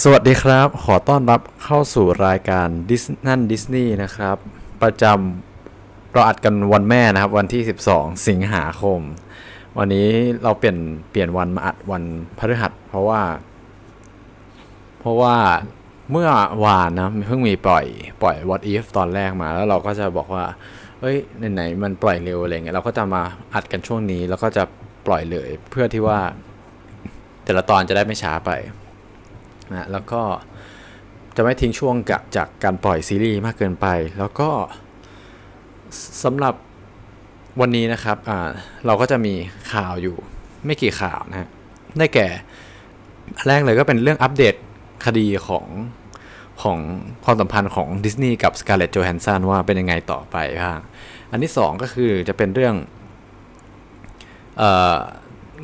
สวัสดีครับ ขอต้อนรับเข้าสู่รายการดิสนั่นดิสนีย์นะครับ ประจำเราอัดกันวันแม่นะครับ วันที่ 12 สิงหาคม วันนี้เราเปลี่ยนเปลี่ยนวันมาอัดวันพฤหัส เพราะว่า เพราะว่าเมื่อวานนะเพิ่งมีปล่อยปล่อย what if ตอนแรกมา แล้วเราก็จะบอกว่าเอ้ยไหนๆมันปล่อยเร็วอะไรเงี้ยเราก็จะมาอัดกันช่วงนี้ แล้วก็จะปล่อยเลย เพื่อที่ว่า แต่ละตอนจะได้ไม่ช้าไป นะแล้วก็จะไม่ทิ้งช่วงกับจากการปล่อยซีรีส์มากเกินไป แล้วก็สำหรับวันนี้นะครับเราก็จะมีข่าวอยู่ไม่กี่ข่าวนะฮะได้แก่อันแรกเลยก็เป็นเรื่องอัปเดตคดีของของความสัมพันธ์ของดิสนีย์กับสกาเลตโจแฮนสันว่าเป็นยังไงต่อไปบ้าง อันที่สองก็คือจะเป็นเรื่องออ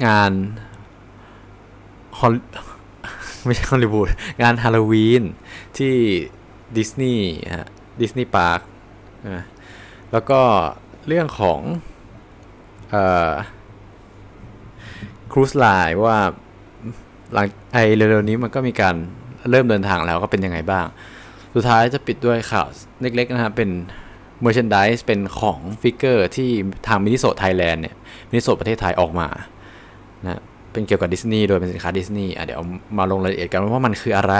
งาน ไม่ใช่ฮอลลีวูดงานฮาโลวีนที่ดิสนีย์ฮะ Disney Park แล้วก็เรื่องของเอ่อ Cruise Line ว่าหลังไอ้เร็วๆนี้มันก็มีการเริ่มเดินทางแล้วก็เป็นยังไงบ้าง สุดท้ายจะปิดด้วยข่าวเล็กๆนะฮะเป็น merchandise เป็นของ figure ที่ทางมินิโซไทยแลนด์เนี่ยมินิโซประเทศไทยออกมานะ เป็นเกี่ยวกับดิสนีย์โดยเป็นสินค้าดิสนีย์อะเดี๋ยวมาลงรายละเอียดกันว่ามันคืออะไร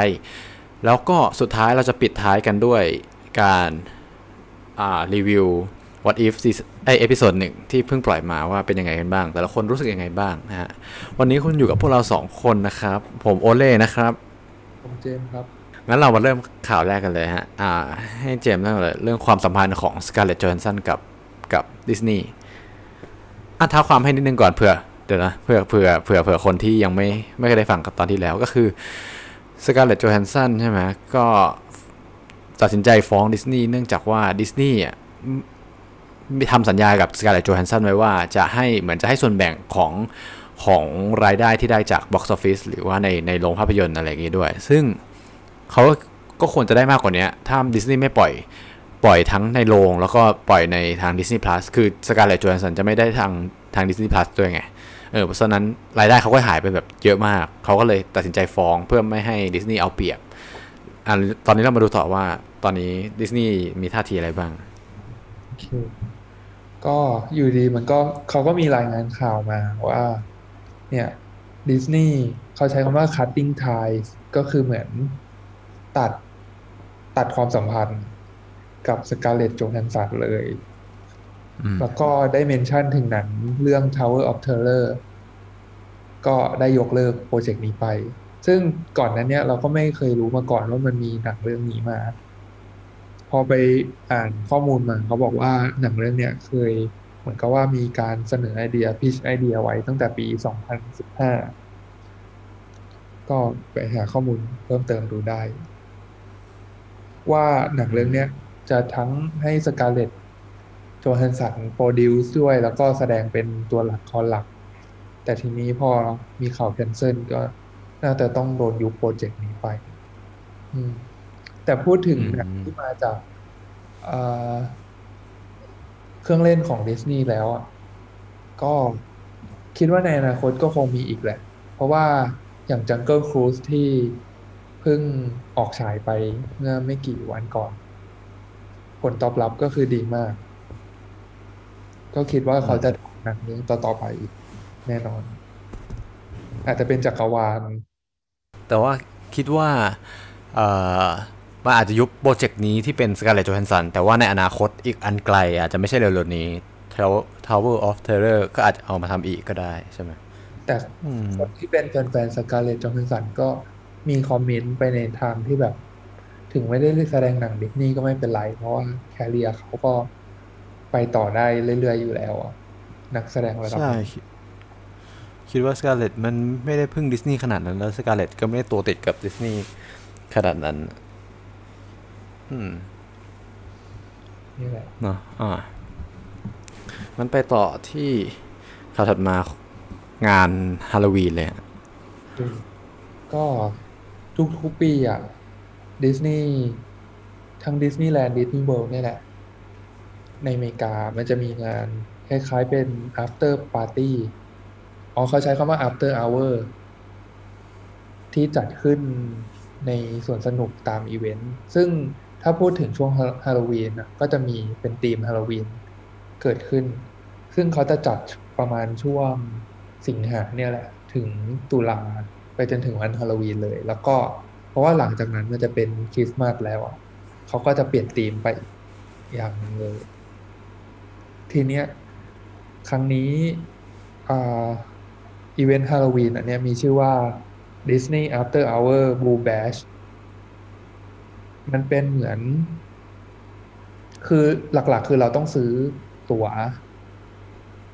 แล้วก็สุดท้ายเราจะปิดท้ายกันด้วยการอ่ารีวิว what if ไอ้ episode หนึ่งที่เพิ่งปล่อยมาว่าเป็นยังไงกันบ้าง แต่ละคนรู้สึกยังไงบ้างนะฮะวันนี้คุณอยู่กับพวกเราสองคนนะครับ ผมโอเล่นะครับ ผมเจมส์ครับ งั้นเรามาเริ่มข่าวแรกกันเลยฮะอ่าให้เจมส์เริ่มเลยเรื่องความสัมพันธ์ของสการ์เล็ตโจแฮนสันกับกับดิสนีย์อะท้าความให้นิดนึงก่อนเผื่อ เดี๋ยวนะเผื่อเผื่อเผื่อเผื่อคนที่ยังไม่ไม่ได้ฟังกับตอนที่แล้วก็คือสการ์เล็ตโจแฮนสันใช่ไหมก็ตัดสินใจฟ้องดิสนีย์เนื่องจากว่าดิสนีย์มีทำสัญญากับสการ์เล็ตโจแฮนสันไว้ว่าจะให้เหมือนจะให้ส่วนแบ่งของของรายได้ที่ได้จาก box office หรือว่าในในโรงภาพยนตร์อะไรอย่างงี้ด้วย ซึ่งเขาก็ควรจะได้มากกว่านี้ถ้าดิสนีย์ไม่ปล่อยปล่อยทั้งในโรงแล้วก็ปล่อยในทาง Disney Plus คือสกาเลตโจ h นสันจะไม่ได้ทางทาง Disney Plus ด้วยไง เออเพราะฉะนั้นรายได้เขาก็หายไปแบบเยอะมาก เขาก็เลยตัดสินใจฟ้องเพื่อไม่ให้ดิสนีย์เอาเปรียบอันตอนนี้เรามาดูต่อว่าตอนนี้ดิสนีย์มีท่าทีอะไรบ้างโอเคก็อยู่ดีมันก็เขาก็มีรายงานข่าวมาว่า เนี่ยดิสนีย์เขาใช้คำว่า cutting ties ก็คือเหมือนตัดตัดความสัมพันธ์กับสกาเลตโจแฮนสันเลย แล้วก็ได้ mention ถึงหนังเรื่อง Tower of Terror ก็ได้ยกเลิก project นี้ไป ซึ่งก่อนนั้นเนี่ยเราก็ไม่เคยรู้มาก่อนว่ามันมีหนังเรื่องนี้มา พอไปอ่านข้อมูลมาเขาบอกว่าหนังเรื่องเนี้ยเคยเหมือนกับว่ามีการเสนอไอเดีย pitch ไอเดียไว้ตั้งแต่ปี 2015 ก็ไปหาข้อมูลเพิ่มเติมดูได้ ว่าหนังเรื่องเนี้ยจะทั้งให้สกาเลต โจแฮนสัน produce ด้วย แล้วก็แสดงเป็นตัวหลัก core หลัก แต่ทีนี้พอมีข่าว cancel ก็น่าจะต้องโดนยุบ project นี้ไป อืม แต่พูดถึงอืมหนังที่มาจากเอ่อเครื่องเล่นของดิสนีย์แล้วอะก็คิดว่าในอนาคตก็คงมีอีกแหละ เพราะว่าอย่าง Jungle Cruise ที่เพิ่งออกฉายไปเมื่อไม่กี่วันก่อน ผลตอบรับก็คือดีมาก ก็คิดว่าเขาจะทำหนังเรื่องต่อๆไปอีกแน่นอน อาจจะเป็นจักรวาล แต่ว่าคิดว่าเอ่อมันอาจจะยุบ project นี้ที่เป็นสกาเลตจ h แฮนสันแต่ว่าในอนาคตอีกอันไกล อาจจะไม่ใช่เร็วๆนี้ Tower of Terror ก็อาจจะเอามาทำอีกก็ได้ใช่ไหมแต่อืมคนที่เป็นแฟนๆสกาเลตโจแฮนสันก็มี comment ไปในทางที่แบบ ถึงไม่ได้แสดงหนังดิสนีย์ก็ไม่เป็นไร เพราะว่า career เขาก็ ไปต่อได้เรื่อยๆอยู่แล้วอะนักแสดงระดับใช่นั้นคิดคิดว่าสกาเลตมันไม่ได้พึ่งดิสนีย์ขนาดนั้น แล้วสกาเลตก็ไม่ได้ตัวติดกับดิสนีย์ขนาดนั้น อืมนี่แหละเนาะอ่า มันไปต่อที่ข่าวถัดมางานฮาโลวีนเลยอะอืมก็ทุกๆปีอะดิสนีย์ทั้งดิสนีย์แลนด์ดิสนีย์เวิลด์เนี่ยแหละ ในอเมริกามันจะมีงานคล้ายๆเป็น after party อ๋อเขาใช้คำว่า after hour ที่จัดขึ้นในสวนสนุกตามอีเวนต์ ซึ่งถ้าพูดถึงช่วงฮาโลวีนก็จะมีเป็นธีมฮาโลวีนเกิดขึ้น ซึ่งเขาจะจัดประมาณช่วงสิงหาเนี่ยแหละ ถึงตุลาไปจนถึงวันฮาโลวีนเลย แล้วก็เพราะว่าหลังจากนั้นมันจะเป็นคริสต์มาสแล้ว เขาก็จะเปลี่ยนธีมไปอย่างนึงเลย ทีเนี้ยครั้งนี้อีเวนต์ฮาโลวีนอันเนี้ยมีชื่อว่า Disney After Hour Boo Bash มันเป็นเหมือน คือหลักๆ คือเราต้องซื้อตั๋ว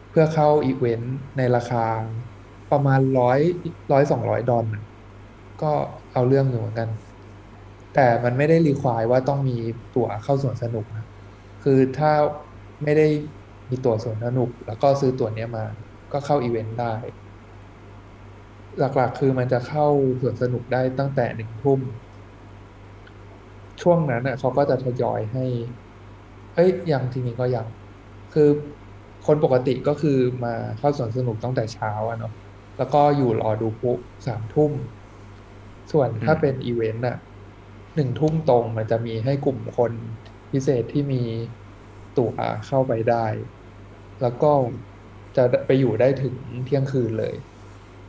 เพื่อเข้าอีเวนต์ในราคาประมาณร้อยร้อยสองร้อยดอลก็เอาเรื่องอยู่เหมือนกัน แต่มันไม่ได้รีควายว่าต้องมีตั๋วเข้าสวนสนุกนะ คือถ้าไม่ได้ มีตั๋วสวนสนุก แล้วก็ซื้อตั๋วเนี้ยมาก็เข้าอีเวนต์ได้ หลักๆคือมันจะเข้าสวนสนุกได้ตั้งแต่หนึ่งทุ่ม ช่วงนั้นน่ะเขาก็จะทยอยให้ เอ้ยยังทีนี้ก็ยัง คือคนปกติก็คือมาเข้าสวนสนุกตั้งแต่เช้าอะเนาะแล้วก็อยู่รอดูพลุสามทุ่ม ส่วนถ้าอืมเป็นอีเวนต์อะหนึ่งทุ่มตรงมันจะมีให้กลุ่มคนพิเศษที่มี ตั๋วเข้าไปได้ แล้วก็จะไปอยู่ได้ถึงเที่ยงคืนเลย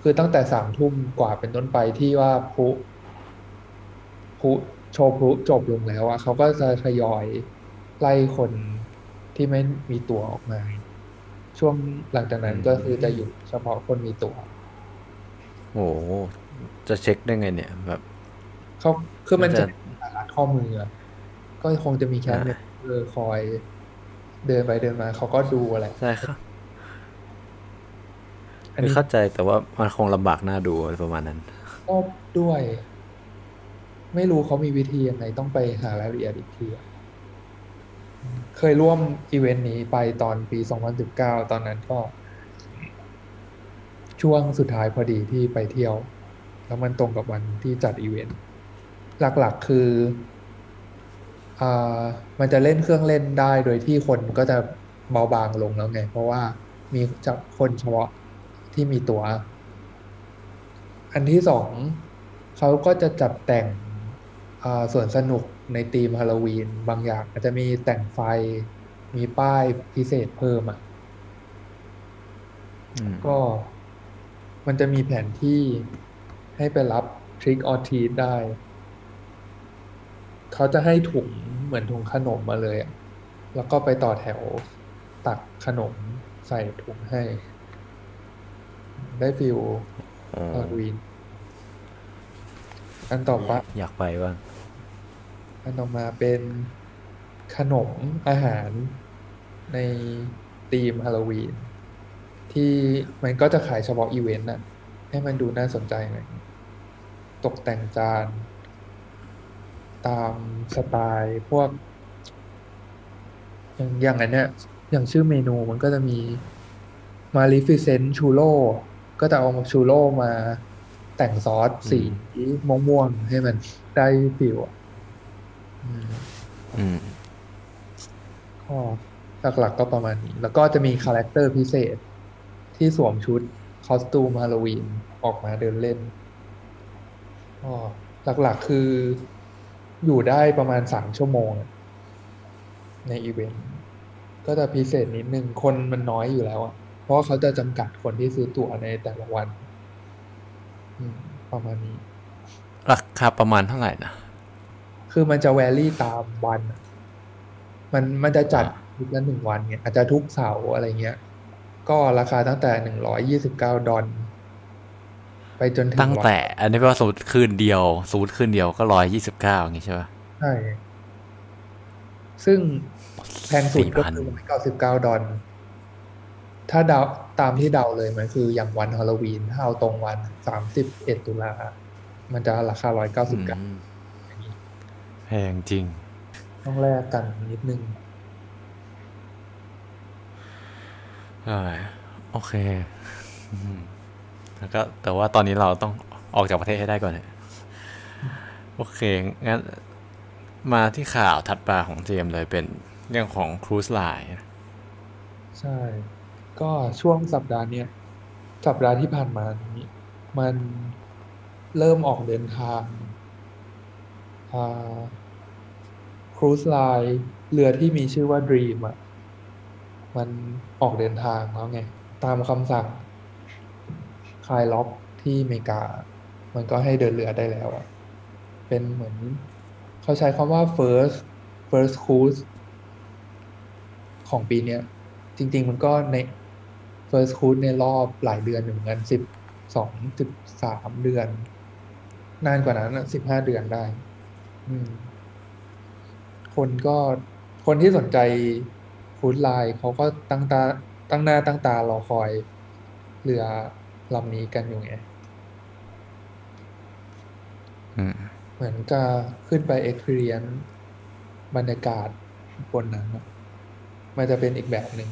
คือตั้งแต่สามทุ่มกว่าเป็นต้นไปที่ว่าพลุพลุโชว์พลุจบลงแล้วอะเขาก็จะทยอยไล่คนที่ไม่มีตั๋วออกมา ช่วงหลังจากนั้นก็คือจะอยู่เฉพาะคนมีตั๋วโอ้โหจะเช็คได้ไงเนี่ยแบบเขาคือมันมันจะจะเป็นสารัดข้อมืออะก็คงจะมีแคมป์อ่าเออคอย เดินไปเดินมาเขาก็ดูอะไรใช่ครับอันคือนี้เข้าใจแต่ว่ามันคงลำบากหน้าดูอะไรประมาณนั้นก็ด้วย ไม่รู้เขามีวิธียังไงต้องไปหารายละเอียดอีกทีอะเคยร่วมอีเวนต์นี้ไปตอนปี 2019 ตอนนั้นก็ ช่วงสุดท้ายพอดีที่ไปเที่ยว แล้วมันตรงกับวันที่จัดอีเวนต์ หลักๆคืออ่า มันจะเล่นเครื่องเล่นได้โดยที่คนก็จะเบาบางลงแล้วไง เพราะว่ามีจะคนเฉพาะที่มีตัว๋วอันที่สองเขาก็จะจัดแต่งอ่าส่วนสนุกในธีมฮาโลวีนบางอย่างอาจจะมีแต่งไฟมีป้ายพิเศษเพิ่มอะอืมก็มันจะมีแผนที่ให้ไปรับทริ c ออ r ที t ได้ เขาจะให้ถุงเหมือนถุงขนมมาเลยอะแล้วก็ไปต่อแถวตักขนมใส่ถุงให้ ได้ฟิลอ๋อฮาโลวีนอันต่อไปอยากไปบ้างอันต่อมาเป็นขนมอาหารในธีมฮาโลวีน ที่มันก็จะขายเฉพาะอีเวนต์น่ะ ให้มันดูน่าสนใจหน่อยตกแต่งจาน ตามสไตล์พวก อย่างอย่างอันเนี้ยอย่างชื่อเมนูมันก็จะมี Maleficent Churro ก็จะเอาชูโร่มาแต่งซอสสีม่วงๆให้มันได้ feel อะอืมอืมก็หลักๆก็ประมาณนี้ แล้วก็จะมี character พิเศษ ที่สวมชุดคอสตูมฮาโลวีนออกมาเดินเล่นก็หลักๆคือ อยู่ได้ประมาณสามชั่วโมงอะในอีเวนต์ก็จะพิเศษนิดนึง คนมันน้อยอยู่แล้วอะเพราะว่าเขาจะจำกัดคนที่ซื้อตั๋วในแต่ละวันอืมประมาณนี้ ราคาประมาณเท่าไหร่นะ คือมันจะแวรี่ตามวันอะมันมันจะจัดอ่าทุกละหนึ่งวันเนี่ยอาจจะทุกเสาร์อะไรเงี้ย ก็ราคาตั้งแต่หนึ่งร้อยยี่สิบเก้าดอล ไปจนถึงตั้งร้อยแต่ อันนี้แปลว่าสมมติคืนเดียวสมมติคืนเดียวก็ร้อยยี่สิบเก้าอย่างงี้ใช่ป่ะใช่ ซึ่งแพงสุดก็4,000คือร้อยเก้าสิบเก้าดอลถ้าเดาตามที่เดาเลยมันคืออย่างวันฮาโลวีนถ้าเอาตรงวันสามสิบเอ็ดตุลา มันจะราคาร้อยเก้าสิบเก้าอืมแพงจริง ต้องแลกกันนิดนึงใช่โอเคอืม แล้วก็แต่ว่าตอนนี้เราต้องออกจากประเทศให้ได้ก่อนเนี่ยโอเค งั้น มาที่ข่าวถัดมาของเจมเลยเป็นเรื่องของครูซไลน์ใช่ ก็ช่วงสัปดาห์เนี้ยสัปดาห์ที่ผ่านมานี้ มันเริ่มออกเดินทางครูซไลน์เรือที่มีชื่อว่า Dream อะ มันออกเดินทางแล้วไง ตามคำสั่ง คลายล็อกที่อเมริกา มันก็ให้เดินเรือได้แล้วอะเป็นเหมือน เขาใช้คำว่า first first cruise ของปีเนี้ย จริง ๆ มันก็ใน first cruise ในรอบหลายเดือนอยู่เหมือนกันสิบสองสิบสามเดือน นานกว่านั้นสิบห้าเดือนได้ อืม คนก็คนที่สนใจฟู้ดไลน์เขาก็ตั้งตาตั้งหน้าตั้งตารอคอยเรือ ลำนี้กันอยู่ไงอืมเหมือนกับขึ้นไป experience บรรยากาศบนนั้นอะมันจะเป็นอีกแบบหนึ่ง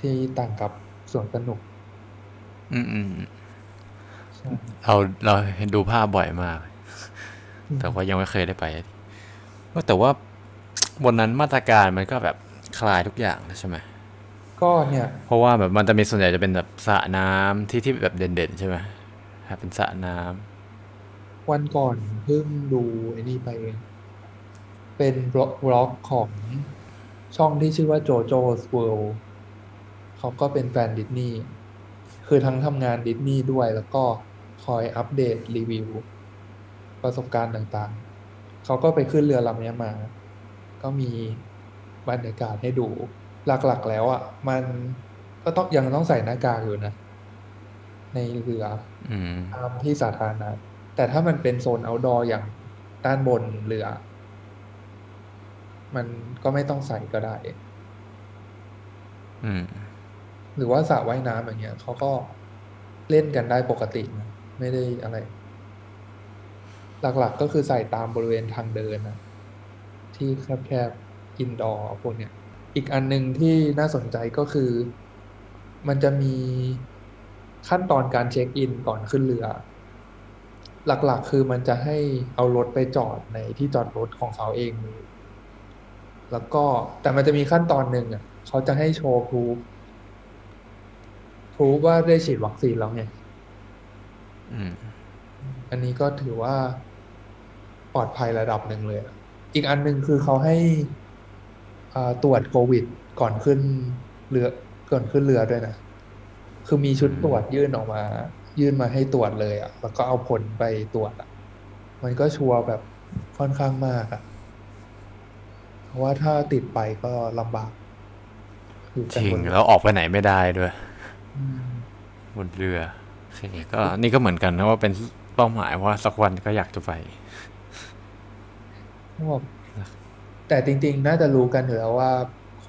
ที่ต่างกับสวนสนุก อืมอืมใช่เราเราเห็นดูภาพบ่อยมาก แต่ว่ายังไม่เคยได้ไปก็แต่ว่าบนนั้นมาตรการมันก็แบบคลายทุกอย่างนะใช่ไหม ก็เนี่ยเพราะว่าแบบมันจะมีส่วนใหญ่จะเป็นแบบสระน้ำที่ที่แบบเด่นๆใช่ไหมครับเป็นสระน้ำวันก่อนเพิ่งดูไอ้นี่ไปเองเป็นบล็อกบล็อกของช่องที่ชื่อว่า JoJo's World เขาก็เป็นแฟนดิสนีย์คือทั้งทำงานดิสนีย์ด้วยแล้วก็คอยอัปเดตรีวิว ประสบการณ์ต่างๆ เขาก็ไปขึ้นเรือลำนี้มา ก็มีบรรยากาศให้ดู หลักๆแล้วอะ มันก็ต้องยังต้องใส่หน้ากากอยู่นะ ในเรืออืมตามที่สาธารณะแต่ถ้ามันเป็นโซน outdoor อย่างด้านบนเรือ มันก็ไม่ต้องใส่ก็ได้อืมหรือว่าสระว่ายน้ำอย่างเงี้ยเขาก็เล่นกันได้ปกตินะไม่ได้อะไร หลักๆก็คือใส่ตามบริเวณทางเดินนะที่แคบๆอินดอร์พวกเนี้ย อีกอันหนึ่งที่น่าสนใจก็คือ มันจะมีขั้นตอนการเช็คอินก่อนขึ้นเรือ หลักๆ คือมันจะให้เอารถไปจอดในที่จอดรถของเขาเองเลยแล้วก็แต่มันจะมีขั้นตอนหนึ่งอะเขาจะให้โชว์พรูฟพรูฟว่าได้ฉีดวัคซีนแล้วไงอืมอันนี้ก็ถือว่าปลอดภัยระดับหนึ่งเลยอะอีกอันหนึ่งคือเขาให้อ่า ตรวจโควิด ก่อนขึ้นเรือก่อนขึ้นเรือด้วยนะ คือมีชุดตรวจยื่นออกมา ยื่นมาให้ตรวจเลยอะแล้วก็เอาผลไปตรวจอะมันก็ชัวร์แบบค่อนข้างมากอะเพราะว่าถ้าติดไปก็ลำบากอยู่จกันริงบนเรือแล้วออกไปไหนไม่ได้ด้วยอืมบนเรือโอเคก็นี่ก็เหมือนกันนะว่าเป็นเป้าหมายว่าสักวันก็อยากจะไปเขาบอก แต่จริง ๆ น่าจะรู้กันอยู่แล้วว่า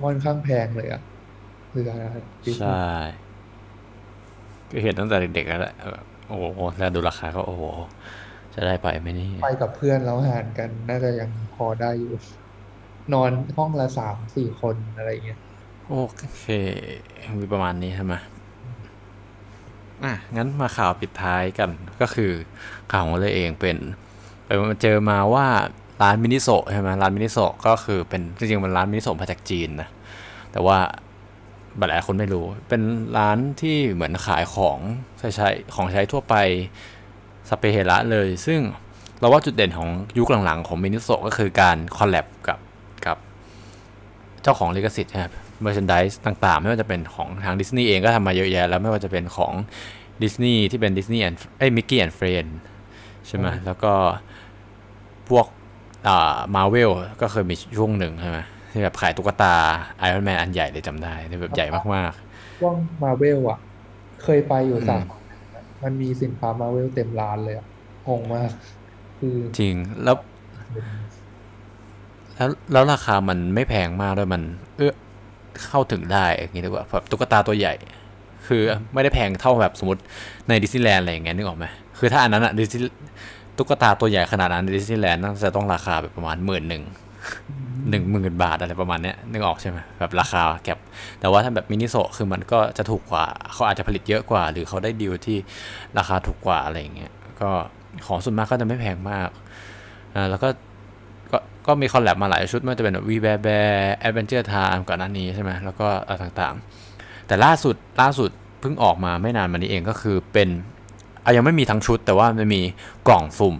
ค่อนข้างแพงเลยอะเรือดิสนีย์ใช่ก็เห็นตั้งแต่เด็กๆแล้วแหละแบบโอ้โหแล้วดูราคาก็โอ้โห จะได้ไปไหมนี่ไปกับเพื่อนแล้วหารกัน น่าจะยังพอได้อยู่ นอนห้องละสามสี่คนอะไรเงี้ยโอเคมีประมาณนี้ใช่ไหมอะงั้นมาข่าวปิดท้ายกันก็คือข่าวของเราเองเป็นไปมาเจอมาว่า ร้านมินิโซะใช่ไหมร้านมินิโซะก็คือเป็นจริงๆมันร้านมินิโซะมาจากจีนนะแต่ว่าหลายคนไม่รู้ เป็นร้านที่เหมือนขายของใช้ใช้ของใช้ทั่วไปสัพเพเหระเลย ซึ่งเราว่าจุดเด่นของยุคหลังๆ ของมินิโซะก็คือการ collab กับกับเจ้าของลิขสิทธิ์นะครับเมอร์ช n นดิสต่างๆ ไม่ว่าจะเป็นของทางดิสนีย์เองก็ทำมาเยอะแยะ แล้วไม่ว่าจะเป็นของดิสนีย์ที่เป็น Disney and เอ้ย Mickey and Friends ใช่ไหมอืมแล้วก็พวกอ่า มาเวลก็เคยมีช่วงหนึ่งใช่ไหมที่แบบขายตุ๊กตา Iron Man อันใหญ่เลยจำได้ที่แบบใหญ่มากช่วงมาเวลอะ เคยไปอยู่อืมสยามมันมีสินค้ามาเวลเต็มร้านเลยอะงงมากคือๆจริงแล้วแล้วแล้วราคามันไม่แพงมากด้วยมัน เออเข้าถึงได้อย่างนี้ดีกว่าแบบตุ๊กตาตัวใหญ่ คือไม่ได้แพงเท่าแบบสมมติในดิสนีย์แลนด์อะไรอย่างเงี้ยนึกออกไหมคือถ้าอันนั้นอะดิสนีย์ ตุ๊กตาตัวใหญ่ขนาดนั้นในดิสนีย์แลนด์น่าจะต้องราคาแบบประมาณหมื่นหนึ่งหนึ่งหมื่นบาทอะไรประมาณเนี้ยนึกออกใช่ไหมแบบราคา gap แต่ว่าถ้าแบบมินิโซะคือมันก็จะถูกกว่า เขาอาจจะผลิตเยอะกว่า หรือเขาได้ดีลที่ราคาถูกกว่าอะไรอย่างเงี้ยก็ของส่วนมากก็จะไม่แพงมากอ่าแล้วก็ก็ก็มี collab มาหลายชุดไม่ว่าจะเป็น We Bare Bears Adventure Time ก่อนหน้านี้ใช่ไหมแล้วก็อะไรต่างๆ แต่ล่าสุดล่าสุดเพิ่งออกมาไม่นานมานี้เองก็คือเป็น อะยังไม่มีทั้งชุด แต่ว่ามันมีกล่องสุ่ม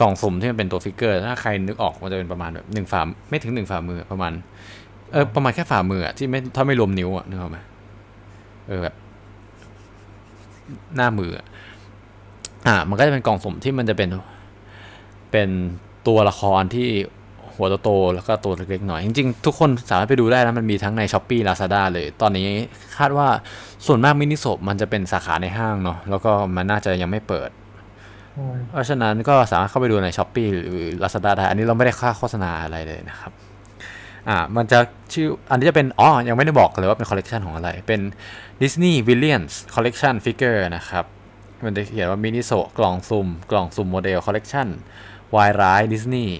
กล่องสุ่มที่มันเป็นตัวฟิกเกอร์ ถ้าใครนึกออกมันจะเป็นประมาณแบบหนึ่งฝ่าไม่ถึงหนึ่งฝ่ามือประมาณเออประมาณแค่ฝ่ามืออะที่ไม่ถ้าไม่รวมนิ้วอะนึกออกไหมเออแบบหน้ามืออะอ่ามันก็จะเป็นกล่องสุ่มที่มันจะเป็นเป็นตัวละครที่ หัวโตๆแล้วก็ตัวเล็กๆหน่อย จริงๆ ทุกคนสามารถไปดูได้นะมันมีทั้งใน s h อ p e e Lazada เลย ตอนนี้คาดว่าส่วนมากมินิโซมันจะเป็นสาขาในห้างเนาะแล้วก็มันน่าจะยังไม่เปิดใช่เพราะฉะนั้นก็สามารถเข้าไปดูใน Shopee หรือ Lazada ได้ อันนี้เราไม่ได้ค่าโฆษณาอะไรเลยนะครับอ่ามันจะชื่ออันนี้จะเป็นอ๋อยังไม่ได้บอกเลยว่าเป็นคอลเลกชันของอะไร เป็น Disney Villains Collection Figure นะครับมันจะเขียนว่ามินิโซกล่องสุ่มกล่องสุ่มโมเดลคอลเลกชันวายร้ายดิสนีย์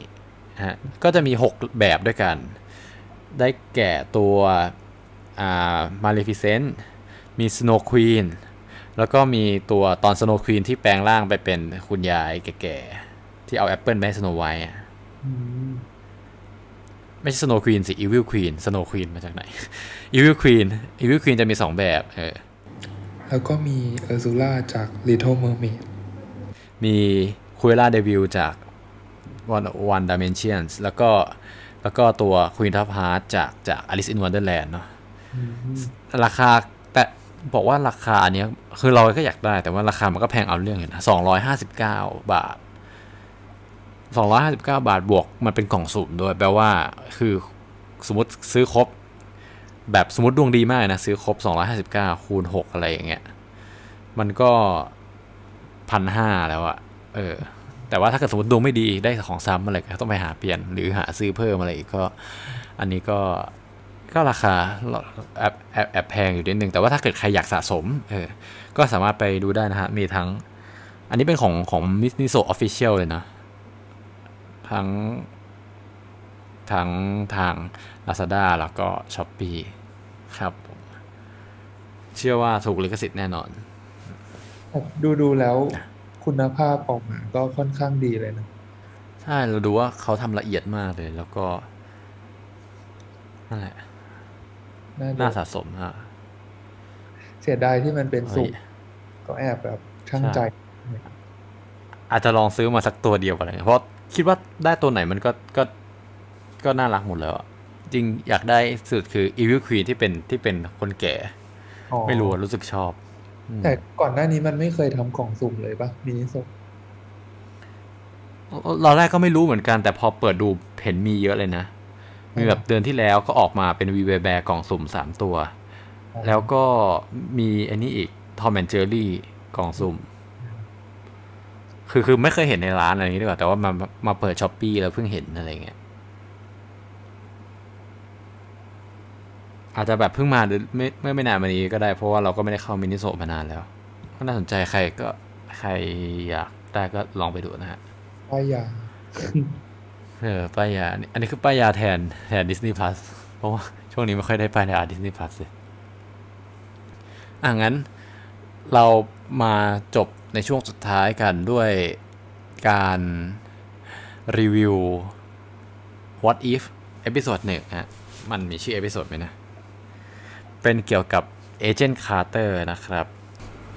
ฮะก็จะมี 6 แบบด้วยกัน ได้แก่ตัวอ่า Maleficent มี Snow Queen แล้วก็มีตัวตอน Snow Queen ที่แปลงร่างไปเป็นคุณยายแก่ๆ ที่เอาแอปเปิลไปให้ Snow White อะอืมไม่ใช่ Snow Queen สิ Evil Queen Snow Queen มาจากไหน Evil Queen Evil Queen จะมี 2 แบบเออแล้วก็มี Ursula จาก Little Mermaid มี Cruella de Vil จาก One One Dimensions แล้วก็แล้วก็ตัว Queen of Hearts จากจาก Alice in Wonderland เนาะอืมราคาแต่บอกว่าราคาอันเนี้ยคือเราก็อยากได้แต่ว่าราคามันก็แพงเอาเรื่องอยู่นะสองร้อยห้าสิบเก้าบาทสองร้อยห้าสิบเก้าบาทบวกมันเป็นกล่องสุ่มด้วย แปลว่าคือสมมติซื้อครบ แบบสมมติดวงดีมากนะ ซื้อครบสองร้อยห้าสิบเก้าคูณหกอะไรอย่างเงี้ย มันก็พันห้าแล้วอะเออ แต่ว่าถ้าเกิดสมมติดวงไม่ดีได้ของซ้ำอะไรก็ต้องไปหาเปลี่ยนหรือหาซื้อเพิ่มอะไรอีกก็ อันนี้ก็ก็ราคาแอบแอบแอบแพงอยู่นิดนึงแต่ว่าถ้าเกิดใครอยากสะสมเออก็สามารถไปดูได้นะฮะ มีทั้ง อันนี้เป็นของของมินิโซ official เลยนะ ทั้งทั้งทาง Lazada แล้วก็ Shopee ครับผมเชื่อว่าถูกลิขสิทธิ์แน่นอน ดูดูแล้ว คุณภาพออกมาก็ค่อนข้างดีเลยนะ ใช่ เราดูว่าเขาทำละเอียดมากเลย แล้วก็นั่นแหละน่าดูน่าสะสมฮะเสียดายที่มันเป็นสุกเฮ้ยก็แอบแบบช่างใช่ใจ อาจจะลองซื้อมาสักตัวเดียวกันเลยเพราะคิดว่าได้ตัวไหนมันก็ก็ก็น่ารักหมดแล้วอะจริงอยากได้สุดคือ Evil Queen ที่เป็นที่เป็นคนแก่อ๋อไม่รู้อะรู้สึกชอบอืม แต่ก่อนหน้านี้มันไม่เคยทำกล่องสุ่มเลยปะมินิโซเราแรกก็ไม่รู้เหมือนกันแต่พอเปิดดูเห็นมีเยอะเลยนะ มีแบบเดือนที่แล้วก็ออกมาเป็น We Bare Bears กล่องสุ่มสามตัว แล้วก็มีอันนี้อีก Tom and Jerry กล่องสุ่ม คือคือไม่เคยเห็นในร้านอะไรอย่างนี้ดีกว่าแต่ว่ามามาเปิดช้อปปีแล้วเพิ่งเห็นอะไรเงี้ย อาจจะแบบเพิ่งมาหรือไม่เมื่อไม่นานมานี้ก็ได้เพราะว่าเราก็ไม่ได้เข้ามินิโซะมานานแล้ว ก็น่าสนใจใครก็ใครอยากได้ก็ลองไปดูนะฮะป้ายยาเออป้ายยาอันนี้อันนี้คือป้ายยาแทนแทน Disney Plus เพราะว่าช่วงนี้ไม่ค่อยได้ป้ายยา Disney Plus เลยอะงั้นเรามาจบในช่วงสุดท้ายกันด้วยการรีวิว What If episode หนึ่งฮะ มันมีชื่อ episode ไหมนะ เป็นเกี่ยวกับ Agent Carter นะครับ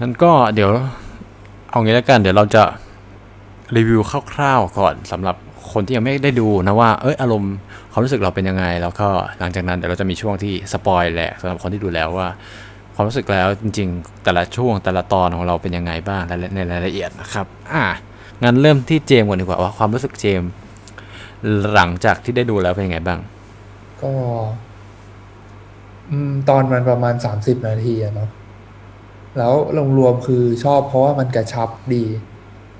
นั้นก็เดี๋ยวเอางี้แล้วกัน เดี๋ยวเราจะรีวิวคร่าวๆก่อนสำหรับคนที่ยังไม่ได้ดูนะว่า เอยอารมณ์ความรู้สึกเราเป็นยังไง แล้วก็หลังจากนั้นเดี๋ยวเราจะมีช่วงที่ spoil แหละสำหรับคนที่ดูแล้วว่า ความรู้สึกแล้วจริง ๆ แต่ละช่วงแต่ละตอนของเราเป็นยังไงบ้างในรายละเอียดนะครับ อะงั้นเริ่มที่เจมส์ก่อนดีกว่าว่าความรู้สึกเจมส์หลังจากที่ได้ดูแล้วเป็นยังไงบ้าง ก็ ตอนมันประมาณสามสิบนาทีอะเนาะแล้วโดยรวมคือชอบเพราะว่ามันกระชับดี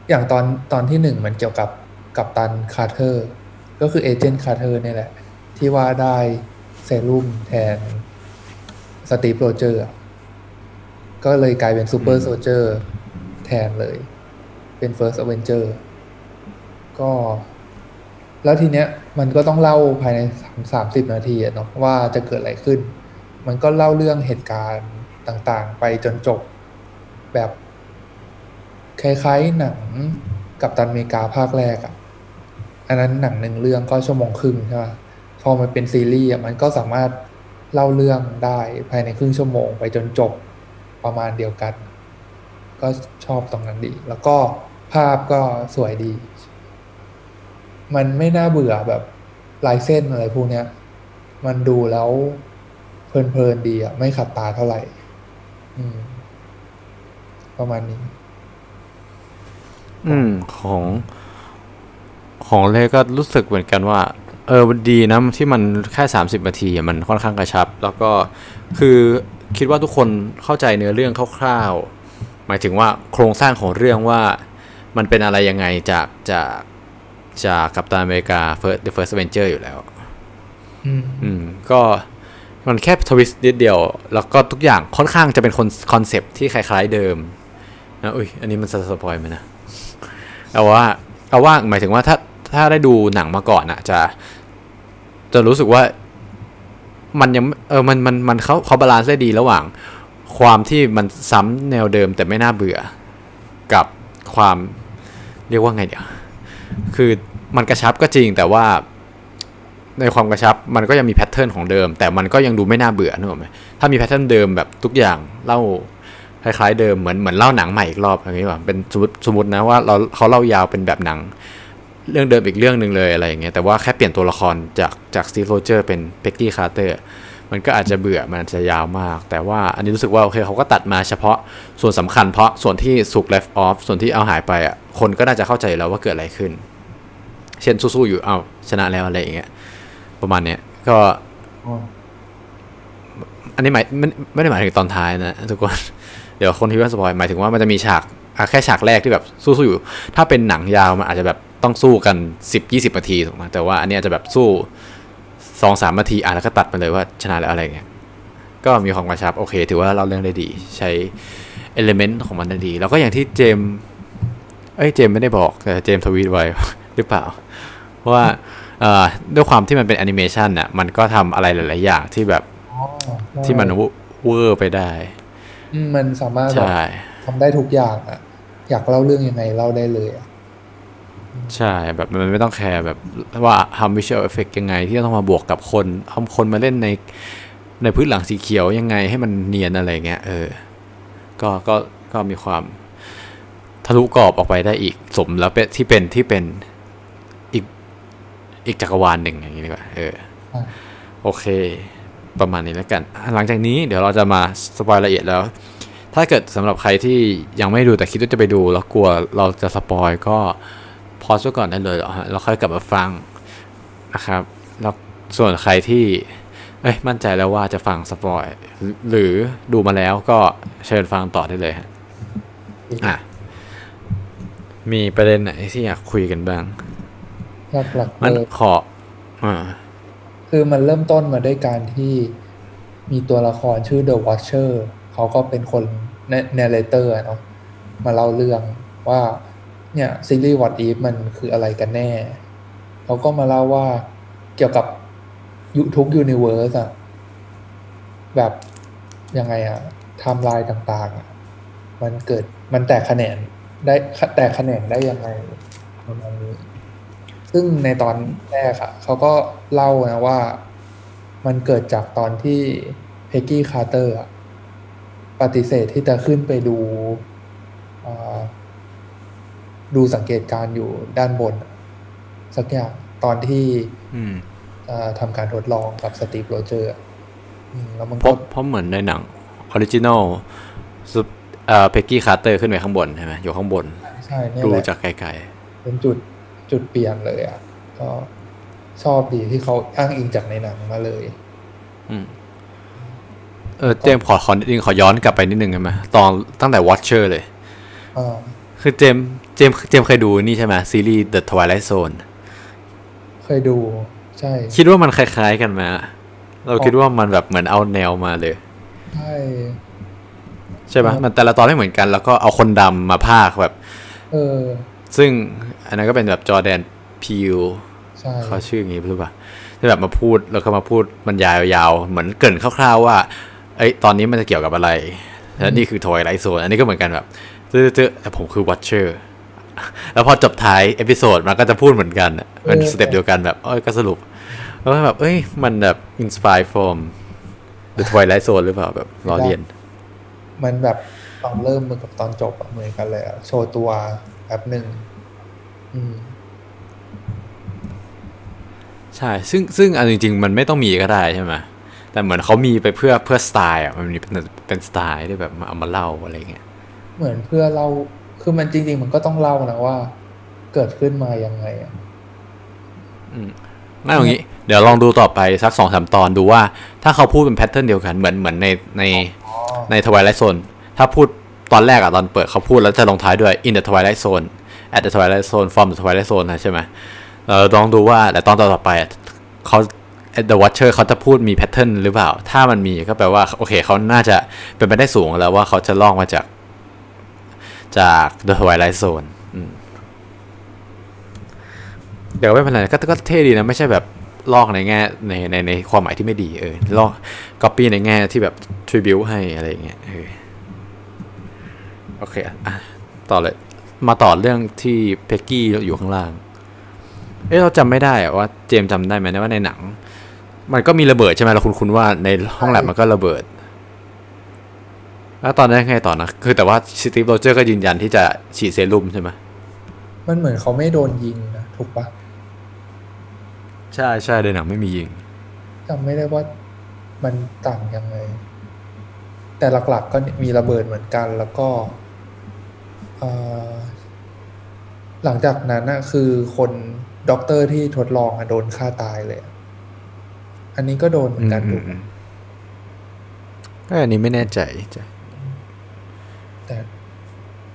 อย่างตอนตอนที่หนึ่งมันเกี่ยวกับกัปตันคาร์เทอร์ ก็คือ Agent Carter นี่แหละ ที่ว่าได้เซรุ่มแทนสตีฟโรเจอร์ก็เลยกลายเป็น Super Soldier แทนเลย เป็น First Avenger ก็ แล้วทีเนี้ยมันก็ต้องเล่าภายในสามสิบนาทีอะเนาะว่าจะเกิดอะไรขึ้น มันก็เล่าเรื่องเหตุการณ์ต่างๆ ไปจนจบ แบบคล้ายๆหนังกับตันเมกาภาคแรกอะอันนั้นหนังหนึ่งเรื่องก็ชั่วโมงครึ่งใช่ไหมพอมันเป็นซีรีส์อะมันก็สามารถเล่าเรื่องได้ภายในครึ่งชั่วโมงไปจนจบประมาณเดียวกัน ก็ชอบตรงนั้นดี แล้วก็ภาพก็สวยดี มันไม่น่าเบื่อแบบลายเส้นอะไรพวกเนี้ย มันดูแล้ว เพลินๆดีอะ ไม่ขัดตาเท่าไหร่อืมประมาณนี้ อืม ของ ของเลก็รู้สึกเหมือนกันว่า เออมันดีนะที่มันแค่ 30นาทีอะมันค่อนข้างกระชับ แล้วก็คือคิดว่าทุกคนเข้าใจเนื้อเรื่องคร่าวๆ หมายถึงว่าโครงสร้างของเรื่องว่ามันเป็นอะไรยังไงจากจากจากกัปตันอเมริกา First The First Avenger อยู่แล้ว อืมอืมก็ มันแค่ twist นิดเดียว แล้วก็ทุกอย่างค่อนข้างจะเป็นคน concept ที่คล้าย ๆเดิมนะอุ้ยอันนี้มัน spoil ไหมนะเอาว่าเอาว่าหมายถึงว่าถ้าถ้าได้ดูหนังมาก่อนอะจะ จะรู้สึกว่ามันยังเออมันมันมันเขาเขา balance ได้ดีระหว่าง ความที่มันซ้ำแนวเดิมแต่ไม่น่าเบื่อ กับความเรียกว่าไงเดี๋ยวคือมันกระชับก็จริงแต่ว่า ในความกระชับมันก็ยังมี pattern ของเดิม แต่มันก็ยังดูไม่น่าเบื่อนึกออกไหมถ้ามี pattern เดิมแบบทุกอย่างเล่าคล้ายๆเดิมเหมือนเหมือนเล่าหนังใหม่อีกรอบอย่างนี้ว่าเป็นสมมติสมมตินะว่าเราเขาเล่ายาวเป็นแบบหนัง เรื่องเดิมอีกเรื่องหนึ่งเลยอะไรอย่างเงี้ยแต่ว่าแค่เปลี่ยนตัวละครจากจากสตีฟโรเจอร์เป็นเ e กกี้คาร์เตอร์มันก็อาจจะเบื่อมันอาจจะยาวมาก แต่ว่าอันนี้รู้สึกว่าโอเคเขาก็ตัดมาเฉพาะส่วนสำคัญเพราะส่วนที่สุก left off ส่วนที่เอาหายไปอะคนก็น่าจะเข้าใจแล้วว่าเกิดอะไรขึ้น เช่นสู้ๆอยู่เอาชนะแล้วอะไรอย่างเงี้ย ประมาณเนี้ยก็อ๋ออันนี้หมายไม่ไม่ได้หมายถึงตอนท้ายนะทุกคนเดี๋ยวคนที่ว่าสปอยหมายถึงว่ามันจะมีฉากอะแค่ฉากแรกที่แบบสู้ๆอยู่ ถ้าเป็นหนังยาวมันอาจจะแบบต้องสู้กันสิบยี่สิบนาทีถูกไหมแต่ว่าอันนี้อาจจะแบบสู้สองสามนาทีอะแล้วก็ตัดไปเลยว่าชนะแล้วอะไรเงี้ยก็มีความกระชับโอเค ถือว่าเราเรื่องได้ดี ใช้เอลเมนต์ของมันได้ดี แล้วก็อย่างที่เจมส์เอ้ยเจมส์ไม่ได้บอกแต่เจมส์ทวีตไว้หรือเปล่าเพราะว่าเอ่อ ด้วยความที่มันเป็นแอนิเมชันน่ะมันก็ทำอะไรหลาย ๆ อย่างที่แบบอ๋อใช่ที่มันเวอร์ไปได้อืมมันสามารถแบบใช่ทำได้ทุกอย่างอะ อยากเล่าเรื่องยังไงเล่าได้เลยอะใช่แบบมันไม่ต้องแคร์แบบว่าทำ visual effect ยังไง ที่ต้องมาบวกกับคนเอาคนมาเล่นในในพื้นหลังสีเขียวยังไงให้มันเนียนอะไรเงี้ยเออ ก็ก็ก็มีความทะลุกรอบออกไปได้อีกสมแล้วเป็นที่เป็นที่เป็นอีก อีกจักรวาลหนึ่งอย่างนี้ดีกว่าเอออะโอเค ประมาณนี้แล้วกัน หลังจากนี้เดี๋ยวเราจะมา spoil ละเอียดแล้ว ถ้าเกิดสำหรับใครที่ยังไม่ดูแต่คิดว่าจะไปดูแล้วกลัวเราจะ spoil ก็ pause ไว้ก่อนได้เลยแล้วค่อยกลับมาฟังนะครับแล้วส่วนใครที่เอ้ยมั่นใจแล้วว่าจะฟัง spoil หรือดูมาแล้วก็เชิญฟังต่อได้เลยฮะอะมีประเด็นไหนที่อยากคุยกันบ้าง หลักๆมันเลยขออ่าคือมันเริ่มต้นมาด้วยการที่มีตัวละครชื่อ The Watcher เขาก็เป็นคน narrator เนาะมาเล่าเรื่องว่า เนี่ยซีรีส์ What If มันคืออะไรกันแน่ เขาก็มาเล่าว่าเกี่ยวกับยุทุก universe อะแบบยังไงอะไทม์ไลน์ต่างๆอะมันเกิดมันแตกแขนงได้แตกแขนงได้ยังไงประมาณนี้ ซึ่งในตอนแรกอะเขาก็เล่านะว่ามันเกิดจากตอนที่เพกกี้คาร์เตอร์อะปฏิเสธที่จะขึ้นไปดูอ่าดูสังเกตการณ์อยู่ด้านบนอะสักอย่างตอนที่อืมอ่าทำการทดลองกับสตีฟโรเจอร์อะอืมแล้วมันก็เพราะเพราะเหมือนในหนัง original สุดเอ่อเพกกี้คาร์เตอร์ขึ้นไปข้างบนใช่ไหมอยู่ข้างบนใช่เนี่ยดูแหละจากไกลเป็นจุด จุดเปลี่ยนเลยอะก็ชอบดีที่เขาอ้างอิงจากในหนังมาเลยๆอืมเออเจมส์ขอขอนิดนึงขอย้อนกลับไปนิดนึงได้ไหมตอนตั้งแต่ Watcher เลยอ่าคือเจมส์เจมส์เจมส์เคยดูนี่ใช่ไหมซีรีส์ The Twilight Zone เคยดู ใช่ คิดว่ามันคล้าย ๆกันไหมเราคิดว่ามันแบบเหมือนเอาแนวมาเลย ใช่ใช่ปะมันแต่ละตอนไม่เหมือนกัน แล้วก็เอาคนดำมาพากย์แบบ เออ ซึ่งอันนั้นก็เป็นแบบจอแดนพิวใช่เขาชื่ออย่างงี้หรือเปล่าที่แบบมาพูดแล้วก็มาพูดบรรยายยาวๆเหมือนเกรินคร่าวๆว่าเอ้ยตอนนี้มันจะเกี่ยวกับอะไรแล้วนี่คือ Twilight Zone อันนี้ก็เหมือนกันแบบเจอแต่ผมคือ Watcher แล้วพอจบท้าย episode มันก็จะพูดเหมือนกันอะมัน step เดียวกันแบบเอ้ยก็สรุปแล้วก็แบบ เอ้ย มันแบบ inspire from The Twilight Zone หรือเปล่าแบบล้อเลียน มันแบบตอนเริ่มมือกับตอนจบอะเหมือนกันเลยอะโชว์ตัว แบบหนึ่งอืมใช่ ซึ่งซึ่งอันจริง ๆ มันไม่ต้องมีก็ได้ใช่ไหมแต่เหมือนเขามีไปเพื่อเพื่อสไตล์อะมันมีเป็นเป็นสไตล์ที่แบบมาเอามาเล่าอะไรเงี้ยเหมือนเพื่อเราคือมันจริง ๆ มันก็ต้องเล่านะว่า เกิดขึ้นมายังไงอะไม่อย่างนี้ เดี๋ยวลองดูต่อไปสักสองสามตอนดูว่า ถ้าเขาพูดเป็น pattern เดียวกันเหมือนเหมือนในในอ๋อใน Twilight Zone ถ้าพูด ตอนแรกอะตอนเปิดเขาพูดแล้วจะลงท้ายด้วย in the twilight zone at the twilight zone from the twilight zone นะใช่ไหมเราลองดูว่าแต่ตอนต่อไปเขา the watcher เขาจะพูดมีแพทเทิร์นหรือเปล่า ถ้ามันมีก็แปลว่า โอเคเขาน่าจะเป็นไปได้สูงแล้วว่าเขาจะลอกมาจาก จาก the twilight zone เดี๋ยวไม่เป็นไรก็ก็เท่ดีนะ ไม่ใช่แบบลอกในแง่ในในในความหมายที่ไม่ดีเออลอก copy ในแง่ที่แบบ tribute ให้อะไรอย่างเงี้ยเออ โอเคอะต่อเลย มาต่อเรื่องที่เพกกี้อยู่ข้างล่าง เอ้เราจำไม่ได้อะว่าเจมส์จำได้ไหมนะว่าในหนัง มันก็มีระเบิดใช่ไหมเราคุณคุณว่าในห้องแลบมันก็ระเบิด แล้วตอนนั้นไงต่อนะ คือแต่ว่าสตีฟโรเจอร์ก็ยืนยันที่จะฉีดเซรุ่มใช่ไหมมันเหมือนเขาไม่โดนยิงนะถูกปะใช่ใช่ในหนังไม่มียิงจำไม่ได้ว่ามันต่างยังไง แต่หลักๆก็มีระเบิดเหมือนกันแล้วก็เอ่อ หลังจากนั้นนะคือคนด็อกเตอร์ที่ทดลองอะโดนฆ่าตายเลยอะอันนี้ก็โดนเหมือนกันถูกปะก็อันนี้ไม่แน่ใจจ้ะแต่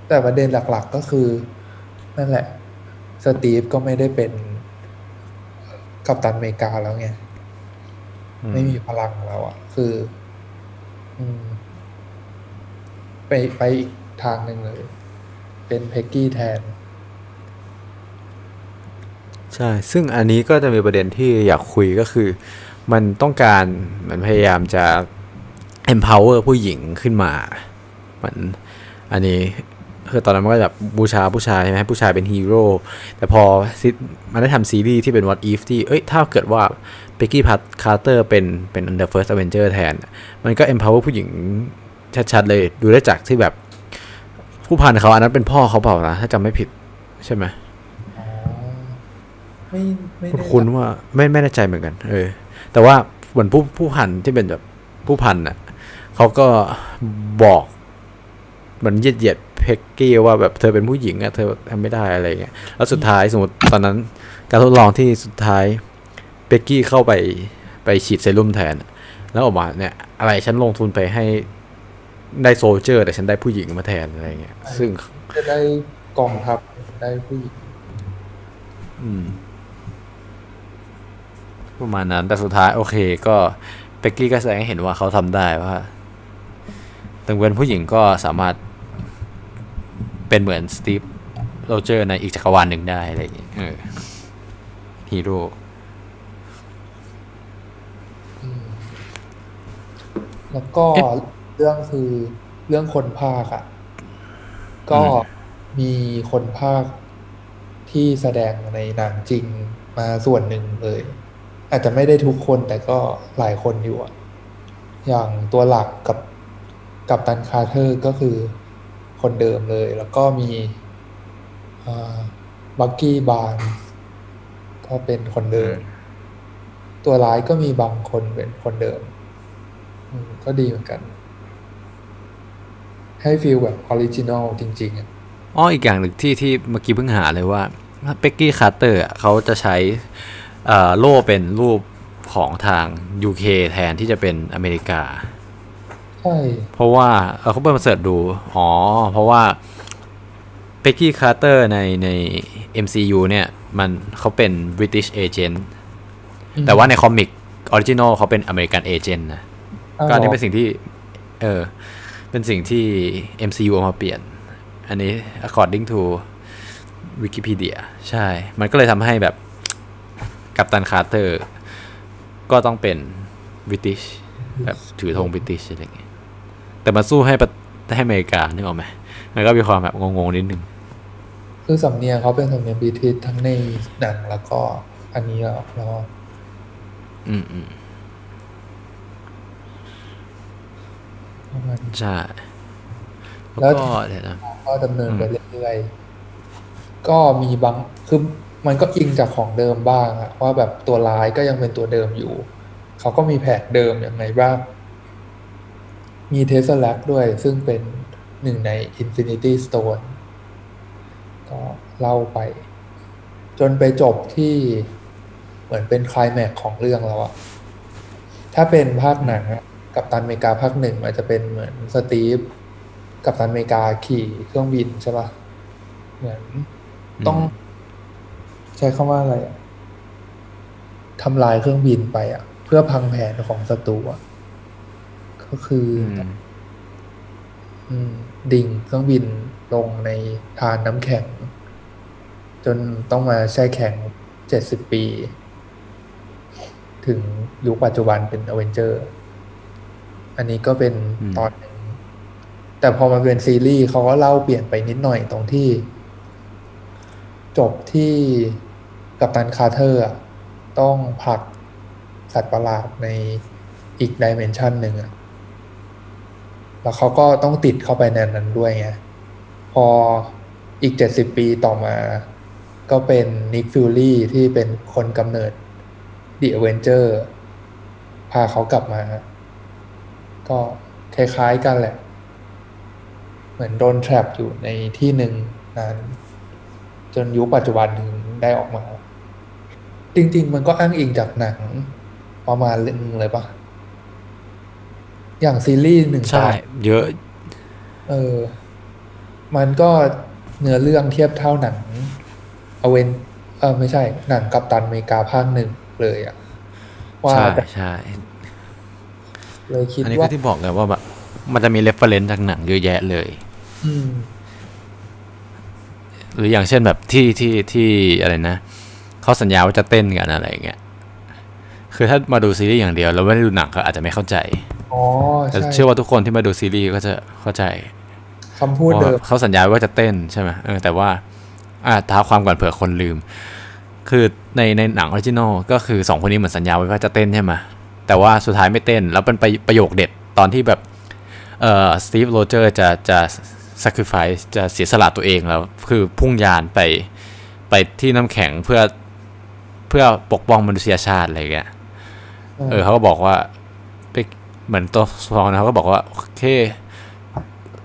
แต่ประเด็นหลัก ๆก็คือ นั่นแหละ สตีฟก็ไม่ได้เป็นกัปตันอเมริกาแล้วไง ไม่มีพลังแล้วอะ คืออืมไปไปอีกทางหนึ่งเลย เป็นเพกกี้แทน ใช่ ซึ่งอันนี้ก็จะมีประเด็นที่อยากคุยก็คือ มันต้องการมันพยายามจะ empower ผู้หญิงขึ้นมาเหมือนอันนี้คือตอนนั้นมันก็แบบบูชาผู้ชายใช่ไหมผู้ชายเป็นฮีโร่แต่พอมันได้ทำซีรีส์ที่เป็น what if ที่เอ้ยถ้าเกิดว่าเ e กกี้พัทคาร์เตอร์เป็นเป็น the first avenger แทน มันก็ empower ผู้หญิงชัดๆเลยดูได้จากที่แบบ ผู้พันเขาอันนั้นเป็นพ่อเขาเปล่านะถ้าจำไม่ผิด ใช่ไหมอ๋อไม่ไม่ได้คุณว่าไม่ไม่แน่ใจเหมือนกัน เออ แต่ว่าเหมือนผู้ผู้พันที่เป็นแบบผู้พันน่ะเขาก็บอกเหมือนเหยียดเหยียดเพกกี้ว่าแบบเธอเป็นผู้หญิงอะเธอทำไม่ได้อะไรเงี้ยแล้วสุดท้ายสมมติตอนนั้น การทดลองที่สุดท้ายเบกกี้เข้าไปไปฉีดเซรุ่มแทน แล้วออกมาเนี่ย อะไรฉันลงทุนไปให้ ได้โซลเจอร์ แต่ฉันได้ผู้หญิงมาแทนอะไรเงี้ย ซึ่งจะได้กองทัพได้ผู้หญิงอืมประมาณนั้น แต่สุดท้ายโอเค ก็เป็กกี้ก็แสดงให้เห็นว่าเขาทำได้ว่าถึงเป็นผู้หญิงก็สามารถเป็นเหมือนสตีฟโรเจอร์ในอีกจักรวาลหนึ่งได้อะไรอย่างเงี้ยเออฮีโร่แล้วก็เรื่องคือเรื่องคนพากย์อะก็มีคนพากย์ที่แสดงในหนังจริงมาส่วนหนึ่งเลย อาจจะไม่ได้ทุกคนแต่ก็หลายคนอยู่อะอย่างตัวหลักกับกัปตันคาร์เทอร์ก็คือคนเดิมเลย แล้วก็มีบัคกี้บาร์นส์ก็เป็นคนเดิม ตัวร้ายก็มีบางคนเป็นคนเดิมอืมก็ดีเหมือนกัน ให้ feel แบบออริจินอลจริงๆอะอ๋ออีกอย่างหนึ่งที่ที่เมื่อกี้เพิ่งหาเลยว่าเป็กกี้คาร์เตอร์เขาจะใช้เอ่อโล่เป็นรูปของทาง UK แทนที่จะเป็นอเมริกา ใช่ เพราะว่าเออเขาเปิดมา search ดู อ๋อ เพราะว่าเ e กกี้คาร์เตอร์ในใน MCU เนี่ย มันเขาเป็น British Agent แต่ว่าใน comic original เขาเป็น American Agent นะก็อันนี้เป็นหรอสิ่งที่ เออ เป็นสิ่งที่ MCU เอามาเปลี่ยน อันนี้ according to Wikipedia ใช่ มันก็เลยทำให้แบบกัปตันคาร์เตอร์ ก็ต้องเป็น British แบบถือธง British อะไรอย่างเงี้ยแต่มาสู้ให้ประให้อเมริกานึกออกไหมมันก็มีความแบบงงๆนิดนึง คือสำเนียงเขาเป็นสำเนียงบริทิชทั้งในหนังแล้วก็อันนี้แล้วแล้วอืมอืม ประมาณนี้ ใช่แล้แล้ววก็เดี๋ยวนะก็ดำเนินไปเรื่อยๆก็มีบางคือมันก็อิงจากของเดิมบ้างอะว่าแบบตัวร้ายก็ยังเป็นตัวเดิมอยู่ เขาก็มีแผนเดิมอย่างไรบ้าง มีเทสลาด้วยซึ่งเป็นหนึ่งใน Infinity Stone ก็เล่าไป จนไปจบที่เหมือนเป็นคลายแม็กซ์ของเรื่องแล้วอะถ้าเป็นภาคหนังอะ กับตันอเมริกาภาคหนึ่งมันจะเป็นเหมือนสตีฟกับตันอเมริกาขี่เครื่องบินใช่ปะเหมือนต้อง ใช้คำว่าอะไรอะทำลายเครื่องบินไปอะเพื่อพังแผนของศัตรูอะก็คือออืมอืมดิ่งเครื่องบินลงในธารน้ำแข็ง จนต้องมาแช่แข็งเจ็ดสิบปี ถึงยุคปัจจุบันเป็นอเวนเจอร์ อันนี้ก็เป็นอืมตอนหนึ่งแต่พอมาเป็นซีรีส์เขาก็เล่าเปลี่ยนไปนิดหน่อยตรงที่ จบที่กัปตันคาร์เทอร์อะต้องผลักสัตว์ประหลาดในอีก dimension หนึ่งอะแล้วเขาก็ต้องติดเข้าไปในนั้นด้วยไง พออีกเจ็ดสิบปีต่อมา ก็เป็นนิกฟิลลี่ที่เป็นคนกำเนิด The Avenger พาเขากลับมา ก็คล้ายๆกันแหละ เหมือนโดนแทรปอยู่ในที่หนึ่งนานจนยุคปัจจุบันถึงได้ออกมา จริง ๆ มันก็อ้างอิงจากหนัง ประมาณเรื่องนึงเลยปะอย่างซีรีส์หนึ่งใช่ตอนเยอะ เออ มันก็เนื้อเรื่องเทียบเท่าหนังอเวนเออไม่ใช่ หนังกัปตันอเมริกาภาคหนึ่งเลยอะว่าใช่แต่ใช่ เลยคิดอันนี้ว่าก็ที่บอกไงว่าแบบมันจะมี reference จากหนังเยอะแยะเลย อืม หรืออย่างเช่นแบบที่ที่ที่อะไรนะเขาสัญญาว่าจะเต้นกันอะไรอย่างเงี้ยคือถ้ามาดูซีรีส์อย่างเดียวแล้วไม่ได้ดูหนังก็อาจจะไม่เข้าใจ อ๋อแต่ใช่เชื่อว่าทุกคนที่มาดูซีรีส์ก็จะเข้าใจคำพูดเพราะเดิมว่าเขาสัญญาว่าจะเต้นใช่ไหมเออแต่ว่าอ่าเท้าความก่อนเผื่อคนลืม คือในในหนัง original ก็คือสองคนนี้เหมือนสัญญาไว้ว่าจะเต้นใช่ไหม แต่ว่าสุดท้ายไม่เต้น แล้วเป็นประประโยคเด็ดตอนที่แบบเอ่อสตีฟโรเจอร์จะจะ sacrifice จะเสียสละตัวเองแล้ว คือพุ่งยานไปไปที่น้ำแข็งเพื่อเพื่อปกป้องมนุษยชาติอะไรอย่างเงี้ยเออเขาก็บอกว่าไปเหมือนตัวฟองนะเขาก็บอกว่า โอเค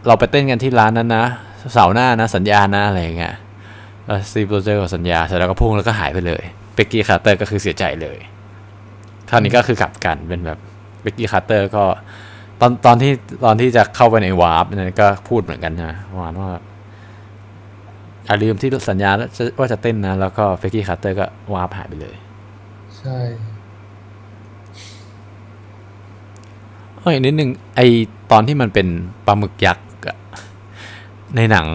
เราไปเต้นกันที่ร้านนั้นนะเสาร์หน้านะสัญญานะอะไรอย่างเงี้ยแล้วสตีฟโรเจอร์ก็สัญญาเสร็จแล้วก็พุ่งแล้วก็หายไปเลยเป็กกี้คาร์เตอร์ก็คือเสียใจเลย คราวนี้ก็คือกลับกันเป็นแบบเป็กกี้คาร์เตอร์ก็ตอนตอนที่ตอนที่จะเข้าไปใน warp นั้นก็พูดเหมือนกันนะประมาณว่าอย่าลืมที่สัญญาว่าจะเต้นนะ แล้วก็เป็กกี้คาร์เตอร์ก็ warp หายไปเลย ใช่เอ้ยนิดนึงไอ้ตอนที่มันเป็นปลาหมึกยักษ์อะในหนัง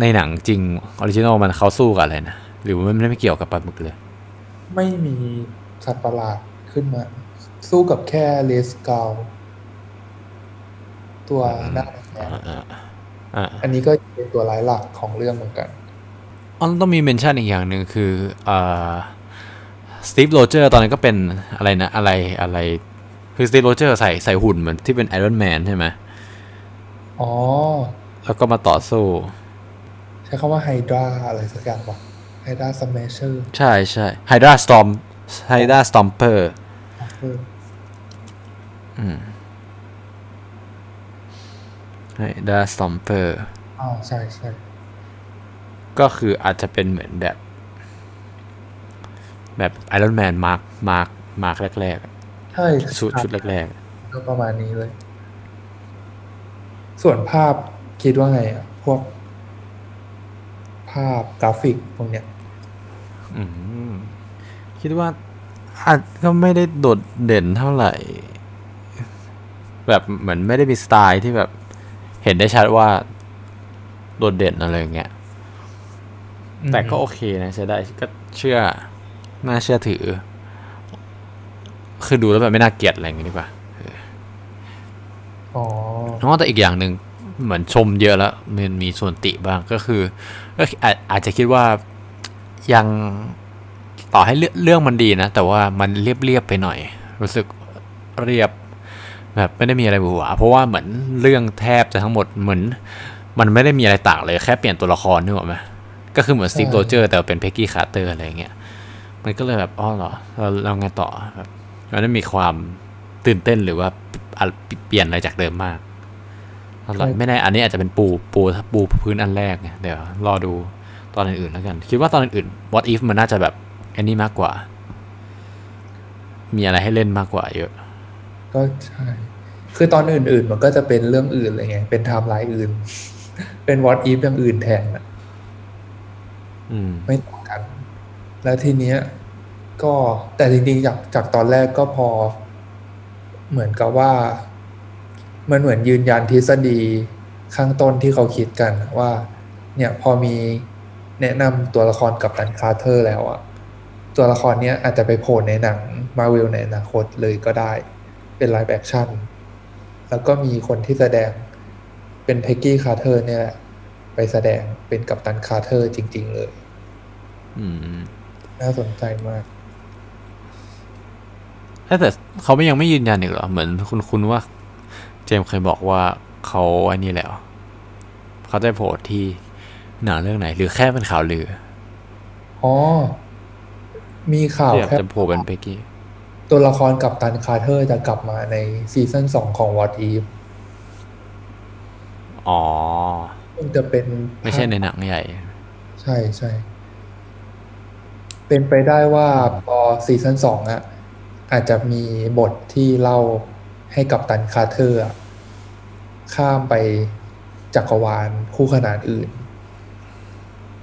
ในหนังจริง original มันเขาสู้กับอะไรนะ หรือว่ามันไม่เกี่ยวกับปลาหมึกเลย ไม่มีสัตว์ประหลาด ขึ้นมา สู้กับแค่เรดสกัลตัวหน้าแดงอ่าอ่าอ่าอันนี้ก็เป็นตัวร้ายหลักของเรื่องเหมือนกันอ๋อแล้วต้องมี mention อีกอย่างหนึ่งคืออ่าสตีฟโรเจอร์ตอนนั้นก็เป็นอะไรนะ อะไรอะไรคือสตีฟโรเจอร์ใส่ใส่หุ่นเหมือนที่เป็นไอรอนแมนใช่ไหมอ๋อ แล้วก็มาต่อสู้ ใช้คำว่าไฮดราอะไรสักอย่างปะ Hydra Smasherใช่ใช่ Hydra Stom Hydra Stomper Hydra Stomperอ่าใช่ใช่ก็คืออาจจะเป็นเหมือนแบบ แบบไอรอนแมน Mark Mark Mark แรกๆอะใช่ชุดชุดแรกก็ประมาณนี้เลย ส่วนภาพคิดว่าไงอะ พวก ภาพกราฟิกพวกเนี้ยๆอืม คิดว่าอาจก็ไม่ได้โดดเด่นเท่าไหร่ แบบเหมือนไม่ได้มีสไตล์ที่แบบเห็นได้ชัดว่าโดดเด่นอะไรอย่างเงี้ย แต่ก็โอเคนะใช้ได้ก็เชื่อ น่าเชื่อถือ คือดูแล้วแบบไม่น่าเกลียดอะไรอย่างงี้ดีกว่าอ๋อเพราะว่าแต่อีกอย่างหนึ่งเหมือนชมเยอะแล้วมันมีส่วนติบ้างก็คือก็อาจอาจจะคิดว่ายัง ต่อให้เรื่องเรื่องมันดีนะ แต่ว่ามันเรียบๆไปหน่อย รู้สึกเรียบแบบไม่ได้มีอะไรหวือหวาเพราะว่าเหมือนเรื่องแทบจะทั้งหมดเหมือน มันไม่ได้มีอะไรต่างเลยแค่เปลี่ยนตัวละครนึกออกไหมก็คือเหมือนสตีฟใช่โรเจอร์แต่เป็นเพกกี้คาร์เตอร์อะไรอย่างเงี้ยมันก็เลยแบบอ๋อเหรอเราเราไงต่อแบบมันได้มีความตื่นเต้นหรือว่าอะเปลี่ยนอะไรจากเดิมมากเอาล่ะไม่แน่อันนี้อาจจะเป็นปูปูปูพื้นอันแรกไงเดี๋ยวรอดูตอนอื่นๆแล้วกัน คิดว่าตอนอื่นๆ what if มันน่าจะแบบ อันนี้มากกว่า มีอะไรให้เล่นมากกว่าเยอะ ก็ใช่ คือตอนอื่น ๆ มันก็จะเป็นเรื่องอื่นเลยไงเป็นไทม์ไลน์อื่น เป็น what if อย่างอื่นแทนอะอืมไม่ต่างกัน แล้วทีเนี้ย ก็แต่จริงๆจากจากตอนแรกก็พอ เหมือนกับว่า มันเหมือนยืนยันทฤษฎีข้างต้นที่เขาคิดกันว่า เนี่ยพอมีแนะนำตัวละครกัปตันคาร์เทอร์แล้วอะ ตัวละครเนี้ยอาจจะไปโผล่ในหนังมาร์เวลในอนาคตเลยก็ได้ เป็น live action แล้วก็มีคนที่แสดงเป็นเพกกี้คาร์เทอร์เนี่ยแหละไปแสดงเป็นกัปตันคาร์เทอร์จริง ๆ เลย อืม น่าสนใจมากเอ้ยแต่เขาไม่ยังไม่ยืนยันอีกเหรอ เหมือนคุณคุณว่า เจมส์เคยบอกว่าเขาไอ้นี่แหละเขาจะโผล่ที่หนังเรื่องไหน หรือแค่เป็นข่าวลือ อ๋อ มีข่าวที่แบบแค่จะโผล่เป็นเป็กกี้ ตัวละครกัปตันคาร์เทอร์จะกลับมาในseason สองของ What If อ๋อซึ่งจะเป็นไม่ใช่ในหนังใหญ่ ใช่ใช่เป็นไปได้ว่าพอ season สองอะอาจจะมีบทที่เล่าให้กัปตันคาร์เทอร์อะข้ามไปจักรวาลคู่ขนานอื่น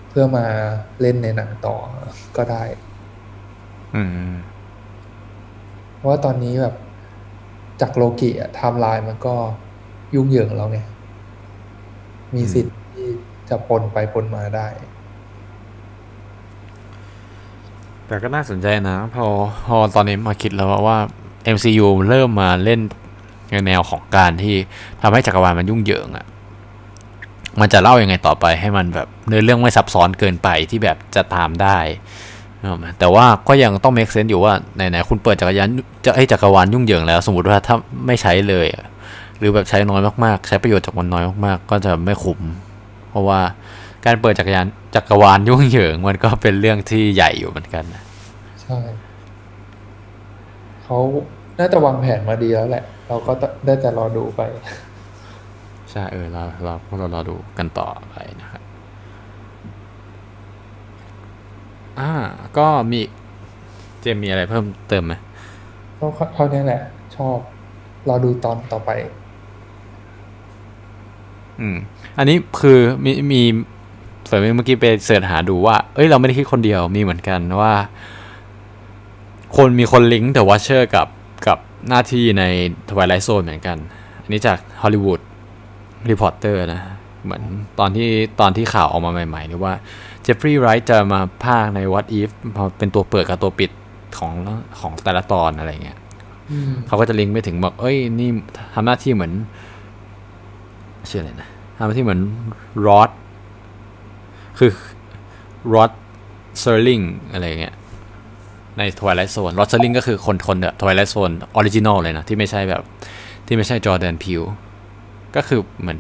เพื่อมาเล่นในหนังต่อก็ได้อืม เพราะว่าตอนนี้แบบจากโลกิอะไทม์ไลน์มันก็ยุ่งเหยิงแล้วไง มีสิทธิ์ที่จะปนไปปนมาได้ แต่ก็น่าสนใจนะ พอพอตอนนี้มาคิดแล้วว่า MCU เริ่มมาเล่นในแนวของการที่ทำให้จักรวาลมันยุ่งเหยิงอะ่ะ มันจะเล่ายังไงต่อไปให้มันแบบเนื้อเรื่องไม่ซับซ้อนเกินไปที่แบบจะตามได้นึกออกไหม แต่ว่าก็ยังต้อง make sense อยู่ว่าไหนๆคุณเปิดจักรยานจะให้จักรวาลยุ่งเหยิงแล้ว สมมติว่าถ้าไม่ใช้เลยอะหรือแบบใช้น้อยมากๆ ใช้ประโยชน์จากมันน้อยมากๆ ก็จะไม่คุ้มเพราะว่าการเปิดจักรยานจักรวาลยุ่งเหยิงมันก็เป็นเรื่องที่ใหญ่อยู่เหมือนกันนะใช่เขาน่าจะวางแผนมาดีแล้วแหละ เราก็ได้แต่รอดูไป ใช่เออเราเราพวกเรารอดูกันต่อไปนะครับ อ่า ก็มีเจมมีอะไรเพิ่มเติมไหมก็เท่านี้แหละ ชอบ รอดูตอนต่อไป อืม อันนี้คือมีมีเสริมเมื่อกี้ไปเสิร์ชหาดูว่า เอ้ย เราไม่ได้คิดคนเดียวมีเหมือนกันว่า คนมีคนลิงก์ The Watcher กับกับหน้าที่ใน Twilight Zone เหมือนกัน อันนี้จาก Hollywood Reporter นะ เหมือนตอนที่ตอนที่ข่าวออกมาใหม่ ๆ หรือว่า เจฟฟรีย์ไรท์จะมาภาคใน What If พอเป็นตัวเปิดกับตัวปิดของของแต่ละตอนอะไรเงี้ยอืมเขาก็จะลิงก์ไปถึงบอก เอ้ย นี่ทำหน้าที่เหมือนชื่ออะไรนะทำหน้าที่เหมือน Rod คือ Rod Serling อะไรเงี้ยใน Twilight Zone Rod Serling ก็คือคนคนแบบ Twilight Zone original เลยนะ ที่ไม่ใช่แบบ ที่ไม่ใช่ Jordan Peele ก็คือเหมือน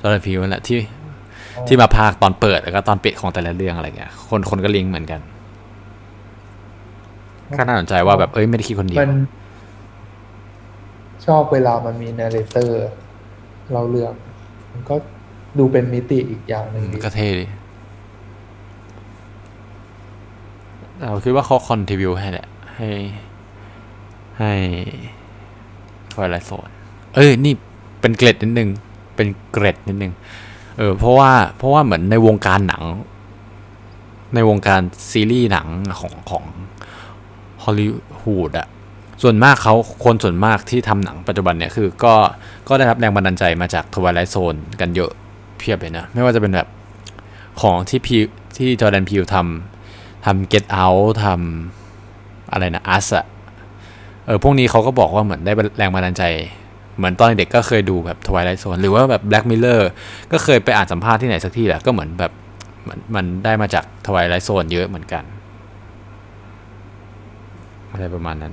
Jordan Peele นั่นแหละที่ ที่มาพากย์ตอนเปิดแล้วก็ตอนปิดของแต่ละเรื่องอะไรเงี้ย คนคนก็ลิงก์เหมือนกันก็น่าสนใจว่าแบบเอ้ยไม่ได้คิดคนเดียวมันชอบเวลามันมี narrator เล่าเรื่องมันก็ดูเป็นมิติอีกอย่างหนึ่งดีก็เท่ดีเราคิดว่าเขา contribute ให้แหละ ให้ให้ Twilight Zone เอ้ย นี่เป็นเกร็ดนิดนึง เป็นเกร็ดนิดนึงเออเพราะว่าเพราะว่าเหมือนในวงการหนัง ในวงการซีรีส์หนังของของฮอลลีวูดอะส่วนมากเขาคนส่วนมากที่ทำหนังปัจจุบันเนี่ยคือก็ก็ได้รับแรงบันดาลใจมาจาก Twilight Zone กันเยอะเพียบเลยนะ ไม่ว่าจะเป็นแบบของที่พีที่จอแดนพิวทำทำ Get Out ทำอะไรนะ Us อะเออพวกนี้เขาก็บอกว่าเหมือนได้แรงบันดาลใจ เหมือนตอนเด็กก็เคยดูแบบทวายไลท์โซนหรือว่าแบบ Black Mirror ก็เคยไปอ่านสัมภาษณ์ที่ไหนสักที่แหละก็เหมือนแบบมันมันได้มาจากทวายไลท์โซนเยอะเหมือนกันอะไรประมาณนั้น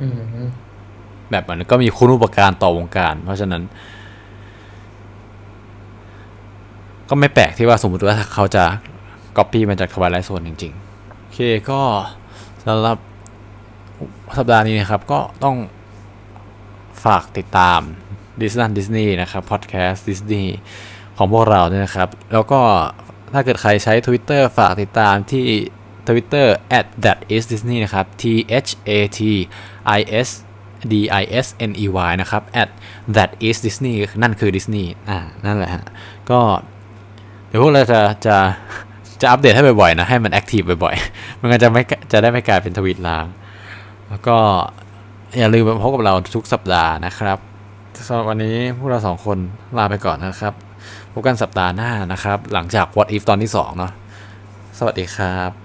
อืมแบบมันก็มีคุณอุปการต่อวงการ เพราะฉะนั้น ก็ไม่แปลกที่ว่าสมมติว่าเขาจะ copy มาจาก Twilight Zone จริง ๆ โอเคก็สำหรับสัปดาห์นี้นะครับ ก็ต้อง ฝากติดตามดิส n นดิสนีย์นะครับพอดแคสต์ดิสนีย์ของพวกเราเนี่ยนะครับ แล้วก็ถ้าเกิดใครใช้ Twitter ฝากติดตามที่ Twitter at That is Disney นะครับ T H A T I S D I S N E Y นะครับ at that is Disney นั่นคือดิสนีย์อ่านั่นแหละฮะก็เดี๋ยวพวกเราจะจะจะอัปเดตให้บ่อยๆนะ ให้มันแอคทีฟบ่อยๆ มันก็จะไม่จะได้ไม่กลายเป็นทวีตล้าง แล้วก็ อย่าลืมมาพบกับเราทุกสัปดาห์นะครับสำหรับวันนี้พวกเราสองคนลาไปก่อนนะครับพบกันสัปดาห์หน้านะครับ หลังจาก What If ตอนที่2เนาะสวัสดีครับ